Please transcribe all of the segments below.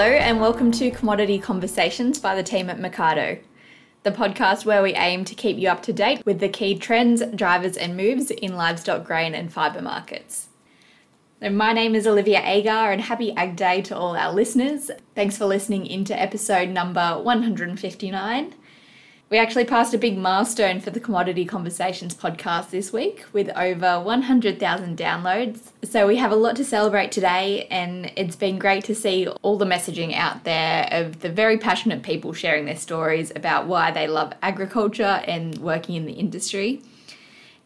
Hello, and welcome to Commodity Conversations by the team at Mecardo, the podcast where we aim to keep you up to date with the key trends, drivers, and moves in livestock, grain, and fibre markets. my name is Olivia Agar, and happy Ag Day to all our listeners. Thanks for listening into episode number 159. We actually passed a big milestone for the Commodity Conversations podcast this week with over 100,000 downloads. So we have a lot to celebrate today, and it's been great to see all the messaging out there of the very passionate people sharing their stories about why they love agriculture and working in the industry.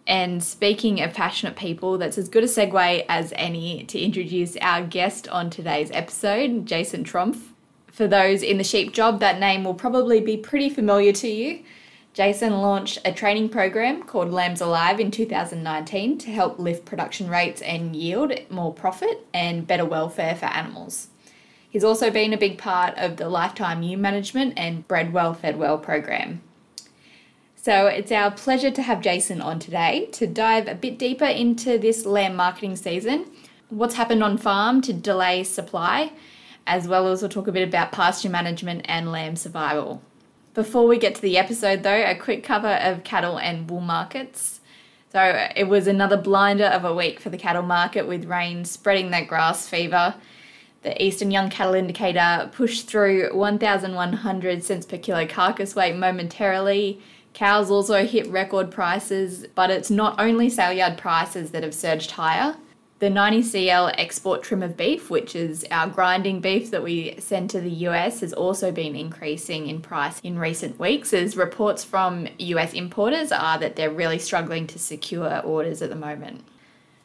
And speaking of passionate people, that's as good a segue as any to introduce our guest on today's episode, Jason Trompf. For those in the sheep job, that name will probably be pretty familiar to you. Jason launched a training program called Lambs Alive in 2019 to help lift production rates and yield more profit and better welfare for animals. He's also been a big part of the Lifetime Ewe Management and Bred Well Fed Well program. So it's our pleasure to have Jason on today to dive a bit deeper into this lamb marketing season, what's happened on farm to delay supply, as well as we'll talk a bit about pasture management and lamb survival. Before we get to the episode, though, a quick cover of cattle and wool markets. So it was another blinder of a week for the cattle market with rain spreading that grass fever. The Eastern Young Cattle Indicator pushed through 1,100 cents per kilo carcass weight momentarily. Cows also hit record prices, but it's not only sale yard prices that have surged higher. The 90CL export trim of beef, which is our grinding beef that we send to the US, has also been increasing in price in recent weeks as reports from US importers are that they're really struggling to secure orders at the moment.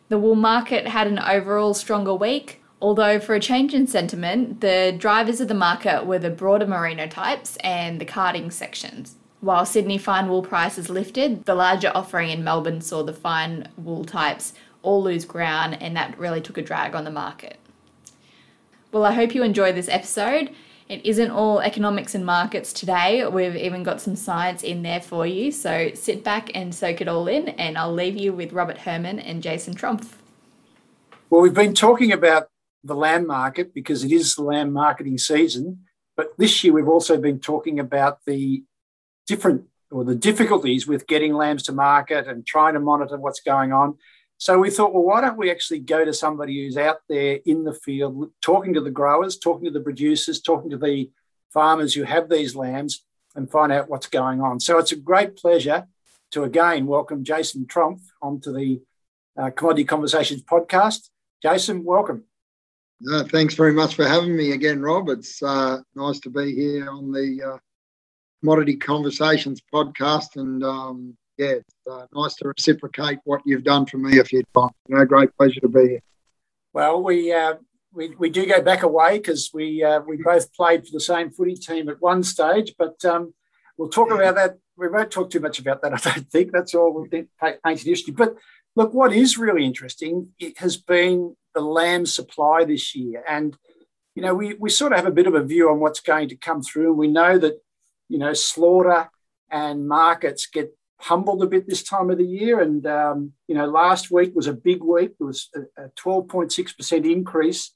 The wool market had an overall stronger week, although for a change in sentiment, the drivers of the market were the broader merino types and the carding sections. While Sydney fine wool prices lifted, the larger offering in Melbourne saw the fine wool types all lose ground, and that really took a drag on the market. Well, I hope you enjoy this episode. It isn't all economics and markets today. We've even got some science in there for you. So sit back and soak it all in, and I'll leave you with Robert Herrmann and Jason Trompf. Well, we've been talking about the lamb market because it is the lamb marketing season. But this year, we've also been talking about the different or the difficulties with getting lambs to market and trying to monitor what's going on. So we thought, well, why don't we actually go to somebody who's out there in the field, talking to the growers, talking to the producers, talking to the farmers who have these lambs and find out what's going on. So it's a great pleasure to again welcome Jason Trompf onto the uh, Commodity Conversations podcast. Jason, welcome. Uh, thanks very much for having me again, Rob. It's uh, nice to be here on the uh, Commodity Conversations podcast and um, yeah, it's uh, nice to reciprocate what you've done for me a few times. You know, great pleasure to be here. Well, we uh, we, we do go back away because we uh, we both played for the same footy team at one stage, but um, we'll talk about that. We won't talk too much about that. I don't think that's all we'll ancient history. But look, what is really interesting it has been the lamb supply this year, and you know we we sort of have a bit of a view on what's going to come through. We know that you know slaughter and markets get humbled a bit this time of the year. And, um, you know, last week was a big week. There was a 12.6% increase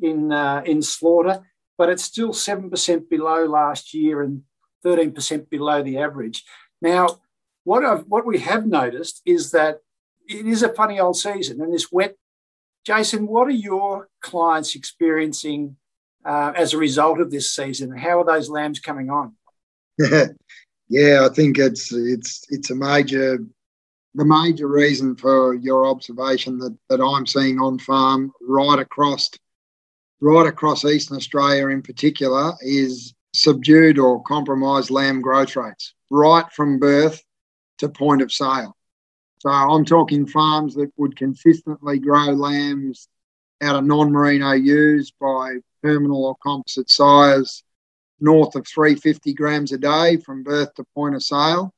in, uh, in slaughter, but it's still 7% below last year and 13% below the average. Now, what, I've, what we have noticed is that it is a funny old season and this wet. Jason, what are your clients experiencing uh, as a result of this season? How are those lambs coming on? Yeah, I think it's it's it's a major the major reason for your observation that, that I'm seeing on farm right across right across Eastern Australia in particular is subdued or compromised lamb growth rates right from birth to point of sale. So I'm talking farms that would consistently grow lambs out of non-merino ewes by terminal or composite sires north of 350 grams a day from birth to point of sale.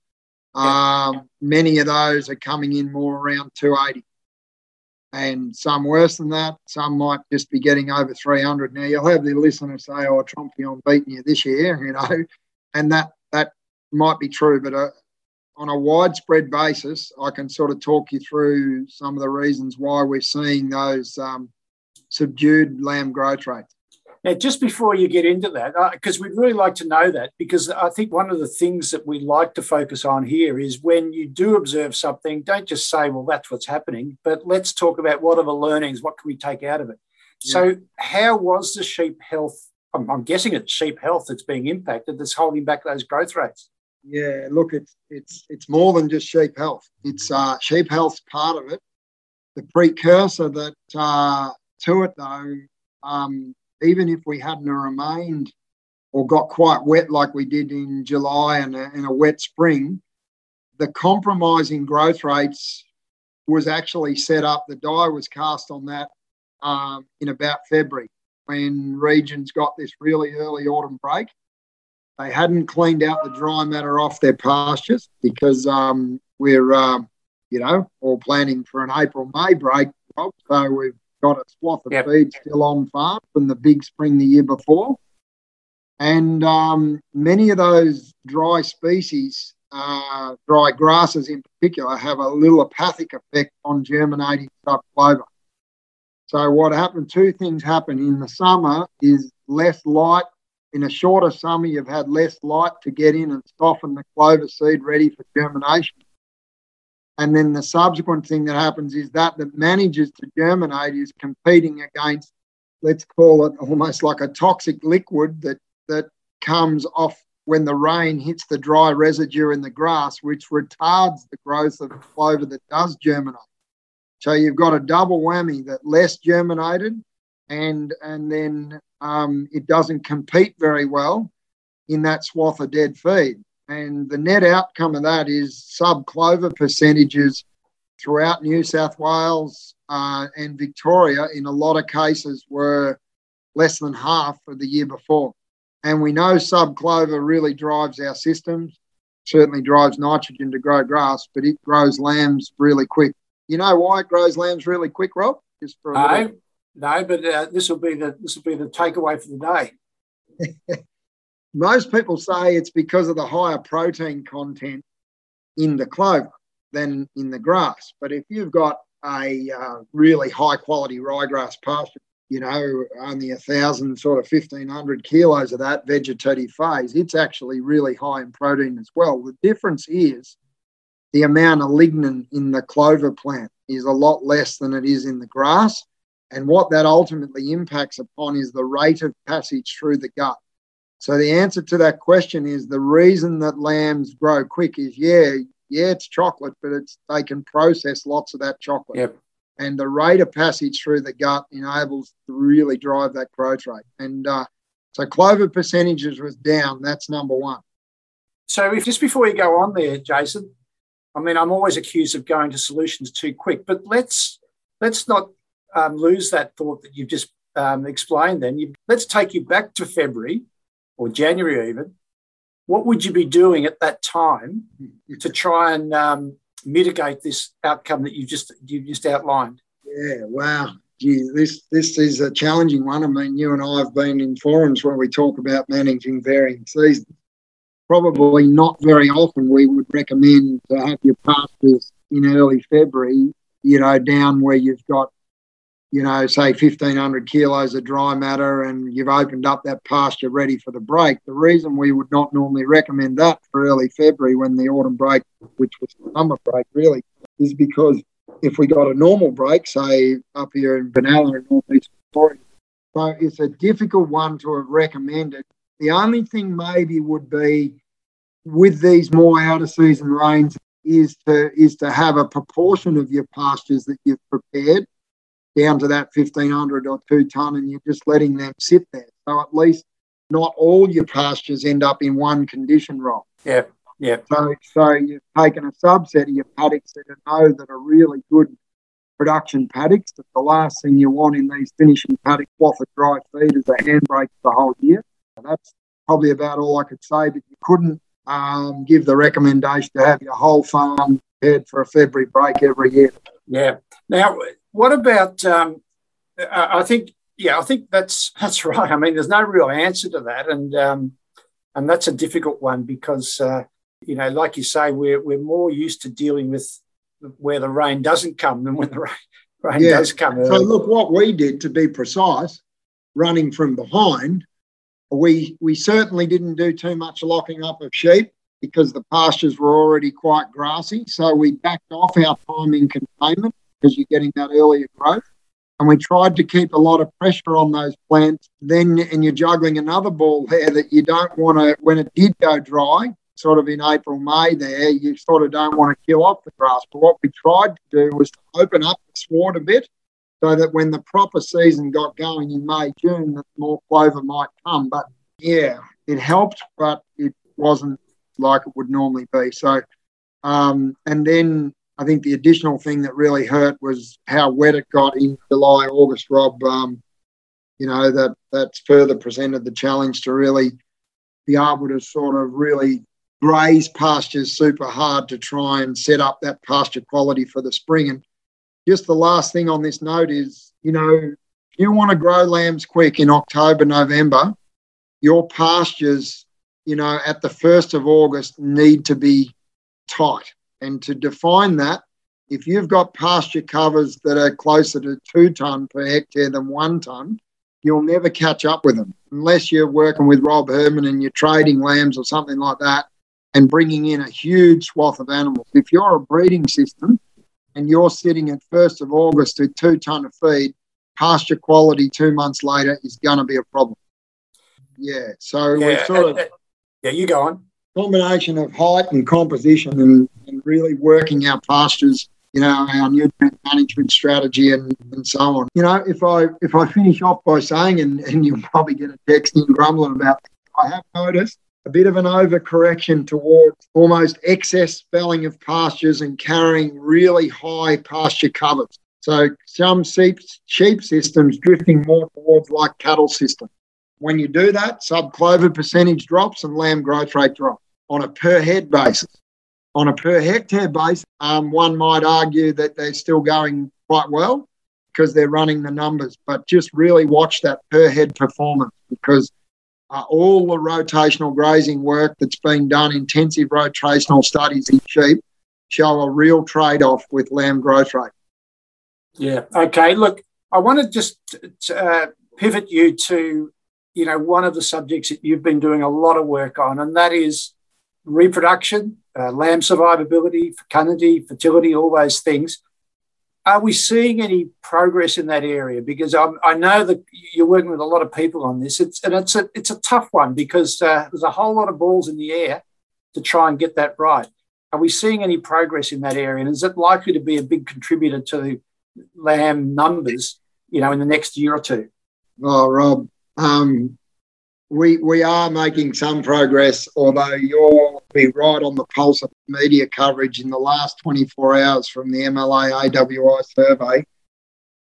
Um, many of those are coming in more around 280 and some worse than that. Some might just be getting over 300. Now you'll have the listener say, "Oh, Trumpy, I'm beating you this year," you know, and that that might be true, but uh, on a widespread basis, I can sort of talk you through some of the reasons why we're seeing those um, subdued lamb growth rates. Now, just before you get into that, because uh, we'd really like to know that, because I think one of the things that we like to focus on here is when you do observe something, don't just say, well, that's what's happening, but let's talk about what are the learnings, what can we take out of it. Yeah. So, how was the sheep health? I'm, I'm guessing it's sheep health that's being impacted that's holding back those growth rates. Yeah, look, it's it's it's more than just sheep health. It's uh, sheep health's part of it. The precursor that uh, to it, though, um, even if we hadn't remained or got quite wet like we did in July and a, and a wet spring, the compromising growth rates was actually set up. The die was cast on that um, in about February when regions got this really early autumn break. They hadn't cleaned out the dry matter off their pastures because um, we're, um, you know, all planning for an April May break. So we've got a swath of yep. feed still on farm from the big spring the year before. And um, many of those dry species, uh, dry grasses in particular, have a allelopathic effect on germinating subclover. So what happened, two things happen in the summer is less light. In a shorter summer, you've had less light to get in and soften the clover seed ready for germination. And then the subsequent thing that happens is that that manages to germinate is competing against, let's call it almost like a toxic liquid that that comes off when the rain hits the dry residue in the grass, which retards the growth of clover that does germinate. So you've got a double whammy that less germinated, and and then um, it doesn't compete very well in that swath of dead feed. And the net outcome of that is sub clover percentages throughout New South Wales uh, and Victoria, in a lot of cases, were less than half of the year before. And we know sub clover really drives our systems, certainly drives nitrogen to grow grass, but it grows lambs really quick. You know why it grows lambs really quick, Rob? Just for no, no, but uh, this will be the this will be the takeaway for the day. Most people say it's because of the higher protein content in the clover than in the grass. But if you've got a uh, really high quality ryegrass pasture, you know, only a thousand, sort of 1500 kilos of that vegetative phase, it's actually really high in protein as well. The difference is the amount of lignin in the clover plant is a lot less than it is in the grass. And what that ultimately impacts upon is the rate of passage through the gut. So the answer to that question is the reason that lambs grow quick is yeah, yeah, it's chocolate, but it's they can process lots of that chocolate. Yep. And the rate of passage through the gut enables to really drive that growth rate. And uh, so clover percentages was down. That's number one. So if just before you go on there, Jason, I mean, I'm always accused of going to solutions too quick, but let's let's not um, lose that thought that you've just um, explained. Then you, let's take you back to February or January even, what would you be doing at that time to try and um, mitigate this outcome that you just you just outlined? Yeah, wow. Gee, this this is a challenging one. I mean, you and I have been in forums where we talk about managing varying seasons. Probably not very often we would recommend to have your pastures in early February, you know, down where you've got you know, say 1500 kilos of dry matter and you've opened up that pasture ready for the break. The reason we would not normally recommend that for early February when the autumn break, which was the summer break really, is because if we got a normal break, say up here in Benalla in northeast Victoria, so it's a difficult one to have recommended. The only thing maybe would be with these more out of season rains is to is to have a proportion of your pastures that you've prepared down to that 1500 or two ton and you're just letting them sit there. So at least not all your pastures end up in one condition role. Yeah, yeah. So, so you've taken a subset of your paddocks that you know that are really good production paddocks. That the last thing you want in these finishing paddocks off a dry feed is a handbrake for the whole year. And that's probably about all I could say, but you couldn't um, give the recommendation to have your whole farm prepared for a February break every year. Yeah. Now, what about? Um, I think, yeah, I think that's that's right. I mean, there's no real answer to that, and um, and that's a difficult one because uh, you know, like you say, we're we're more used to dealing with where the rain doesn't come than when the rain, rain yeah. does come. Early. So look, what we did to be precise, running from behind, we we certainly didn't do too much locking up of sheep because the pastures were already quite grassy. So we backed off our time in containment because you're getting that earlier growth. And we tried to keep a lot of pressure on those plants. Then, and you're juggling another ball there that you don't want to, when it did go dry, sort of in April, May there, you sort of don't want to kill off the grass. But what we tried to do was to open up the sward a bit so that when the proper season got going in May, June, that more clover might come. But yeah, it helped, but it wasn't like it would normally be. So, um, and then I think the additional thing that really hurt was how wet it got in July, August, Rob. Um, you know, that that's further presented the challenge to really be able to sort of really graze pastures super hard to try and set up that pasture quality for the spring. And just the last thing on this note is, you know, if you want to grow lambs quick in October, November, your pastures, you know, at the 1st of August need to be tight. And to define that, if you've got pasture covers that are closer to two tonne per hectare than one tonne, you'll never catch up with them unless you're working with Rob Herrmann and you're trading lambs or something like that and bringing in a huge swath of animals. If you're a breeding system and you're sitting at 1st of August with two tonne of feed, pasture quality two months later is going to be a problem. Yeah, so yeah, we sort of. Yeah, you go on. Combination of height and composition and, and really working our pastures you know, our nutrient management strategy and, and so on. You know, if I if I finish off by saying, and, and you'll probably get a text in grumbling about, I have noticed a bit of an overcorrection towards almost excess felling of pastures and carrying really high pasture covers. So some sheep, sheep systems drifting more towards like cattle systems. When you do that, sub clover percentage drops and lamb growth rate drops on a per head basis. On a per hectare basis, um, one might argue that they're still going quite well because they're running the numbers, but just really watch that per head performance because uh, all the rotational grazing work that's been done, intensive rotational studies in sheep, show a real trade off with lamb growth rate. Yeah. Okay. Look, I want to just uh, pivot you to, you know, one of the subjects that you've been doing a lot of work on, and that is reproduction, uh, lamb survivability, fecundity, fertility, all those things. Are we seeing any progress in that area? Because I'm, i know that you're working with a lot of people on this. It's and it's a it's a tough one because uh, there's a whole lot of balls in the air to try and get that right. Are we seeing any progress in that area? And is it likely to be a big contributor to the lamb numbers, you know, in the next year or two? Oh, Rob, um, we we are making some progress, although you'll be right on the pulse of media coverage in the last 24 hours from the MLA AWI survey.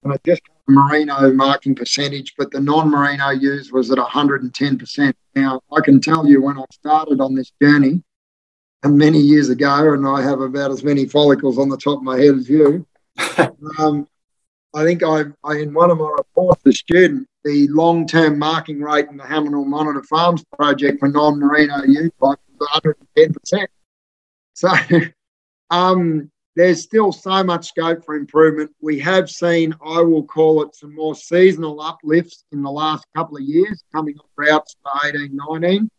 And it just merino marking percentage, but the non-merino ewes was at 110%. Now, I can tell you when I started on this journey, and many years ago, and I have about as many follicles on the top of my head as you. um, I think I, I, in one of my reports, the student, the long-term marking rate in the Hamilton Monitor Farms project for non-merino youth was 110%. So um, there's still so much scope for improvement. We have seen, I will call it, some more seasonal uplifts in the last couple of years, coming off routes for 18, 19.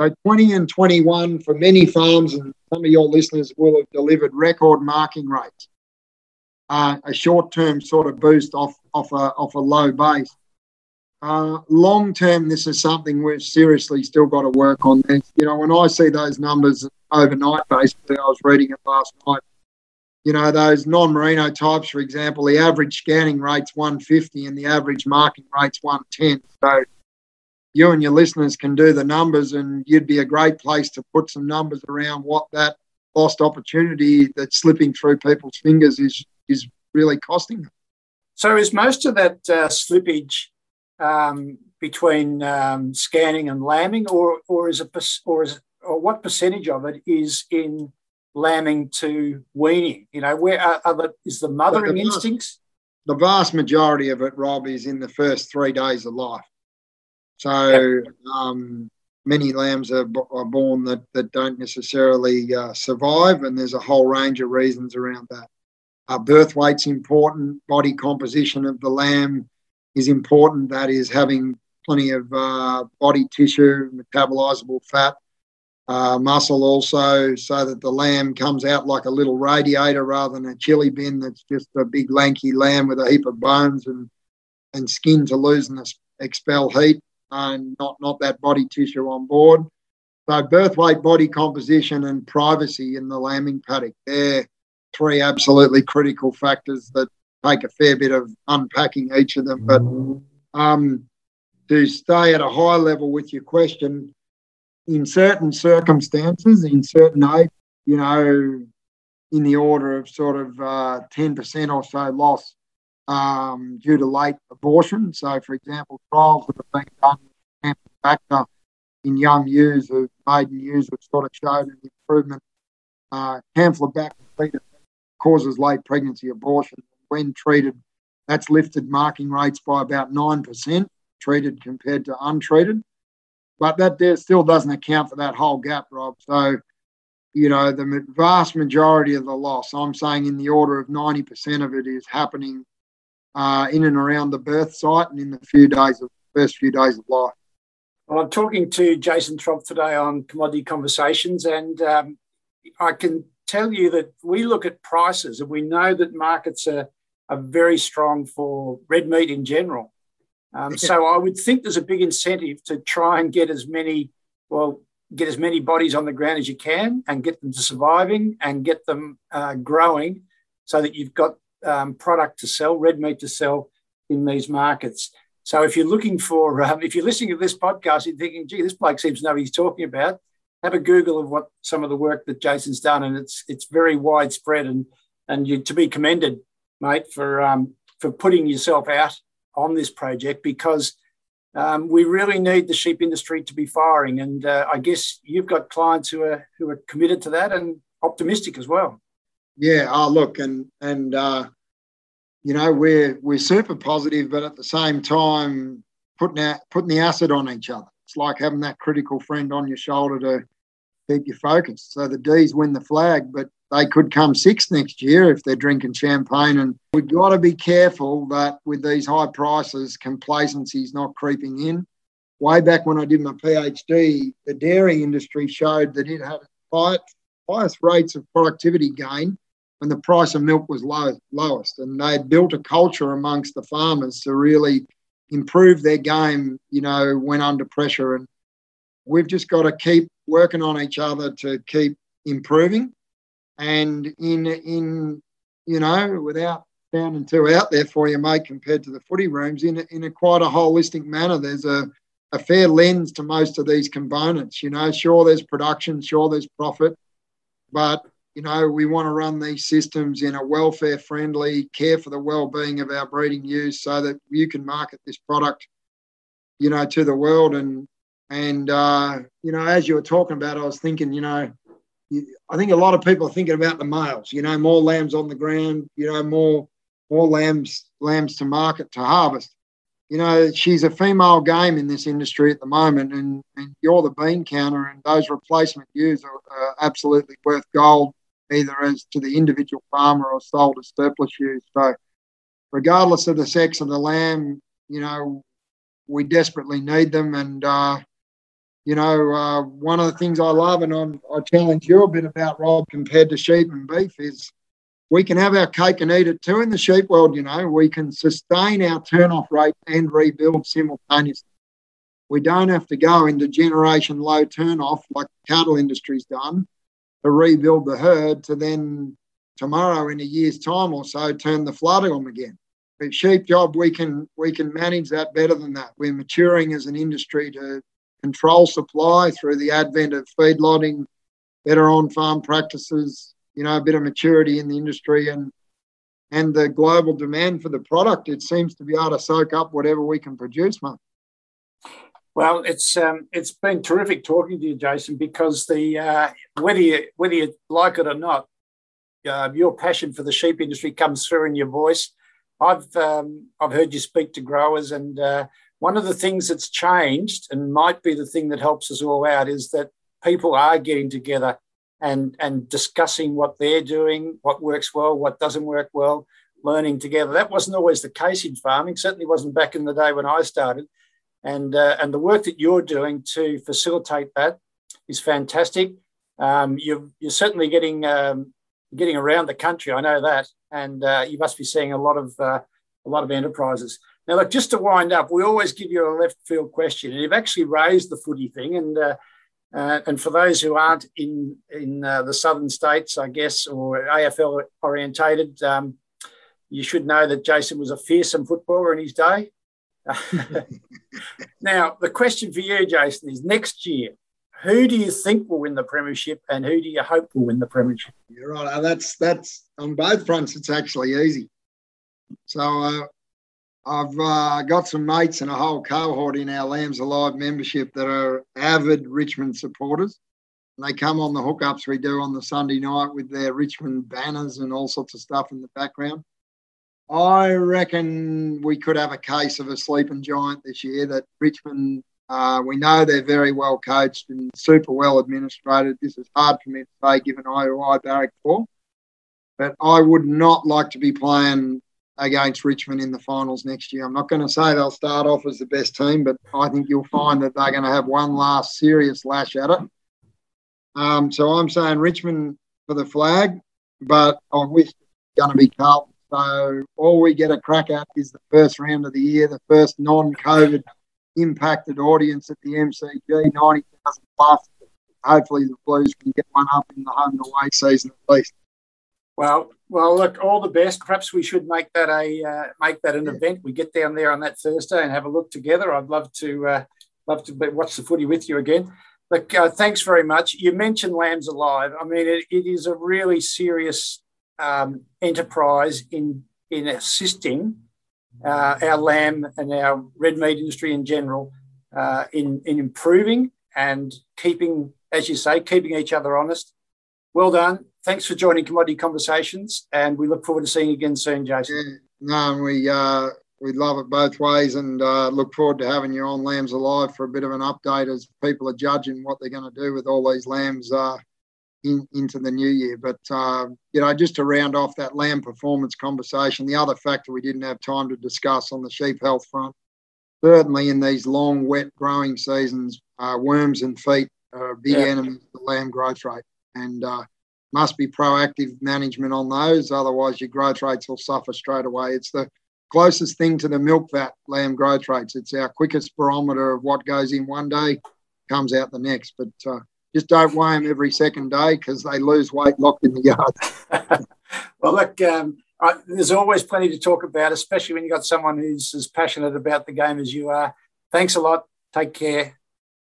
So 20 and 21 for many farms, and some of your listeners will have delivered record marking rates. Uh, a short-term sort of boost off off a off a low base. Uh, long term, this is something we've seriously still got to work on. And, you know, when I see those numbers overnight, basically, I was reading it last night. You know, those non merino types, for example, the average scanning rate's 150 and the average marking rate's 110. So you and your listeners can do the numbers, and you'd be a great place to put some numbers around what that lost opportunity that's slipping through people's fingers is is really costing them. So, is most of that uh, slippage um, between um, scanning and lambing, or or is it or is or what percentage of it is in lambing to weaning? You know, where are, are the, is the mothering the instincts? the vast majority of it, Rob, is in the first three days of life. So um, many lambs are, are, born that, that don't necessarily uh, survive, and there's a whole range of reasons around that. Uh, birth weight's important, body composition of the lamb, is important. That is having plenty of uh, body tissue, metabolizable fat, uh, muscle also, so that the lamb comes out like a little radiator rather than a chili bin that's just a big lanky lamb with a heap of bones and and skin to lose and expel heat, and not not that body tissue on board. So birth weight, body composition, and privacy in the lambing paddock. They're three absolutely critical factors that take a fair bit of unpacking each of them. But um, to stay at a high level with your question, in certain circumstances, in certain age, you know, in the order of sort of uh, 10% or so loss um, due to late abortion. So, for example, trials that have been done factor in young ewes of maiden ewes have sort of showed an improvement. Uh, Campylobacter causes late pregnancy abortion. When treated, that's lifted marking rates by about 9% treated compared to untreated. But that still doesn't account for that whole gap, Rob. So, you know, the vast majority of the loss, I'm saying in the order of 90% of it is happening uh, in and around the birth site and in the few days of first few days of life. Well, I'm talking to Jason Trompf today on Commodity Conversations, and um, I can tell you that we look at prices and we know that markets are, are very strong for red meat in general. Um, so I would think there's a big incentive to try and get as many, well, get as many bodies on the ground as you can and get them to surviving and get them uh, growing so that you've got um, product to sell, red meat to sell in these markets. So if you're looking for, um, if you're listening to this podcast, you're thinking, gee, this bloke seems to know what he's talking about. Have a Google of what some of the work that Jason's done, and it's it's very widespread and and you to be commended, mate, for um, for putting yourself out on this project because um, we really need the sheep industry to be firing. And uh, I guess you've got clients who are who are committed to that and optimistic as well. Yeah. Oh, look, and and uh, you know we're we're super positive, but at the same time putting out putting the acid on each other. It's like having that critical friend on your shoulder to keep you focused. So the D's win the flag, but they could come sixth next year if they're drinking champagne. And we've got to be careful that with these high prices, complacency is not creeping in. Way back when I did my PhD, the dairy industry showed that it had the highest rates of productivity gain when the price of milk was low, lowest. And they built a culture amongst the farmers to really improve their game, you know, when under pressure. And we've just got to keep working on each other to keep improving and in in you know without sounding too out there for you, mate, compared to the footy rooms, in a, in a quite a holistic manner. There's a a fair lens to most of these components. You know, sure there's production, sure there's profit, but you know we want to run these systems in a welfare friendly, care for the well-being of our breeding ewes, so that you can market this product, you know, to the world. And and uh, you know, as you were talking about, I was thinking, you know, I think a lot of people are thinking about the males. You know, more lambs on the ground. You know, more more lambs lambs to market to harvest. You know, she's a female game in this industry at the moment, and, and you're the bean counter, and those replacement ewes are, absolutely worth gold, either as to the individual farmer or sold as surplus ewes. So, regardless of the sex of the lamb, you know, we desperately need them, and uh, you know, uh, one of the things I love, and I'm, I challenge you a bit about, Rob, compared to sheep and beef, is we can have our cake and eat it too in the sheep world. You know, we can sustain our turn-off rate and rebuild simultaneously. We don't have to go into generation low turn-off like the cattle industry's done to rebuild the herd to then tomorrow in a year's time or so turn the flood on again. But sheep job, we can we can manage that better than that. We're maturing as an industry to control supply through the advent of feedlotting, better on-farm practices, you know, a bit of maturity in the industry and and the global demand for the product, it seems to be able to soak up whatever we can produce, mate. Well, it's um, it's been terrific talking to you, Jason, because the uh, whether you whether you like it or not, uh, your passion for the sheep industry comes through in your voice. I've um, I've heard you speak to growers, and uh, one of the things that's changed and might be the thing that helps us all out is that people are getting together and and discussing what they're doing, what works well, what doesn't work well. learning together. That wasn't always the case in farming. Certainly wasn't back in the day when I started. And uh, and the work that you're doing to facilitate that is fantastic. Um, you're you're certainly getting um, getting around the country. I know that, and uh, you must be seeing a lot of uh, a lot of enterprises. Now, look, just to wind up, we always give you a left field question, and you've actually raised the footy thing. And uh, uh, and for those who aren't in in uh, the southern states, I guess, or AFL orientated, um, you should know that Jason was a fearsome footballer in his day. now, the question for you, Jason, is next year, who do you think will win the premiership, and who do you hope will win the premiership? You're right. That's that's on both fronts. It's actually easy. So uh, I've uh, got some mates and a whole cohort in our Lambs Alive membership that are avid Richmond supporters. And they come on the hookups we do on the Sunday night with their Richmond banners and all sorts of stuff in the background. I reckon we could have a case of a sleeping giant this year that Richmond, uh, we know they're very well coached and super well administrated. This is hard for me to say given I, I barrack for. But I would not like to be playing against Richmond in the finals next year. I'm not going to say they'll start off as the best team, but I think you'll find that they're going to have one last serious lash at it. Um, so I'm saying Richmond for the flag, but I wish it's going to be Carlton. So all we get a crack at is the first round of the year, the first non-COVID impacted audience at the MCG, 90,000 plus. Hopefully the Blues can get one up in the home and away season at least. Well, well, look, all the best. Perhaps we should make that a uh, make that an event. We get down there on that Thursday and have a look together. I'd love to uh, love to watch the footy with you again. Look, uh, thanks very much. You mentioned Lambs Alive. I mean, it, it is a really serious um, enterprise in in assisting uh, our lamb and our red meat industry in general uh, in in improving and keeping, as you say, keeping each other honest. Well done thanks for joining Commodity Conversations, and we look forward to seeing you again soon, Jason. Yeah, no, and we uh, we love it both ways, and uh, look forward to having you on Lambs Alive for a bit of an update as people are judging what they're going to do with all these lambs uh, in, into the new year. But uh, you know, just to round off that lamb performance conversation, the other factor we didn't have time to discuss on the sheep health front, certainly in these long, wet growing seasons, uh, worms and feet are a big yeah. enemy to lamb growth rate, and uh, must be proactive management on those. Otherwise, your growth rates will suffer straight away. It's the closest thing to the milk vat lamb growth rates. It's our quickest barometer of what goes in one day comes out the next. But uh, just don't weigh them every second day because they lose weight locked in the yard. well, look, um, I, there's always plenty to talk about, especially when you've got someone who's as passionate about the game as you are. Thanks a lot. Take care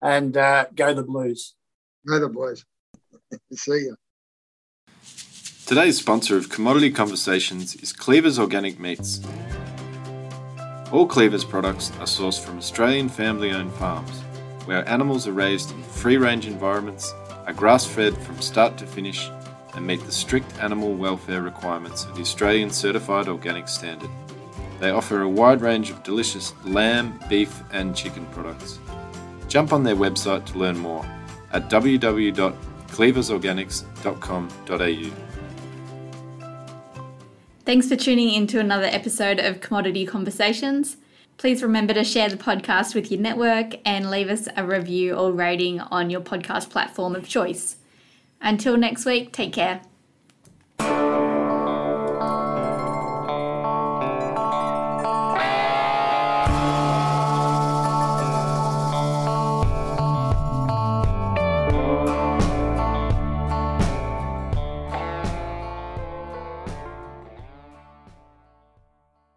and uh, go the Blues. Go the Blues. See you. Today's sponsor of Commodity Conversations is Cleaver's Organic Meats. All Cleaver's products are sourced from Australian family owned farms, where animals are raised in free range environments, are grass fed from start to finish, and meet the strict animal welfare requirements of the Australian Certified Organic Standard. They offer a wide range of delicious lamb, beef, and chicken products. Jump on their website to learn more at www.cleaversorganics.com.au. Thanks for tuning in to another episode of Commodity Conversations. Please remember to share the podcast with your network and leave us a review or rating on your podcast platform of choice. Until next week, take care.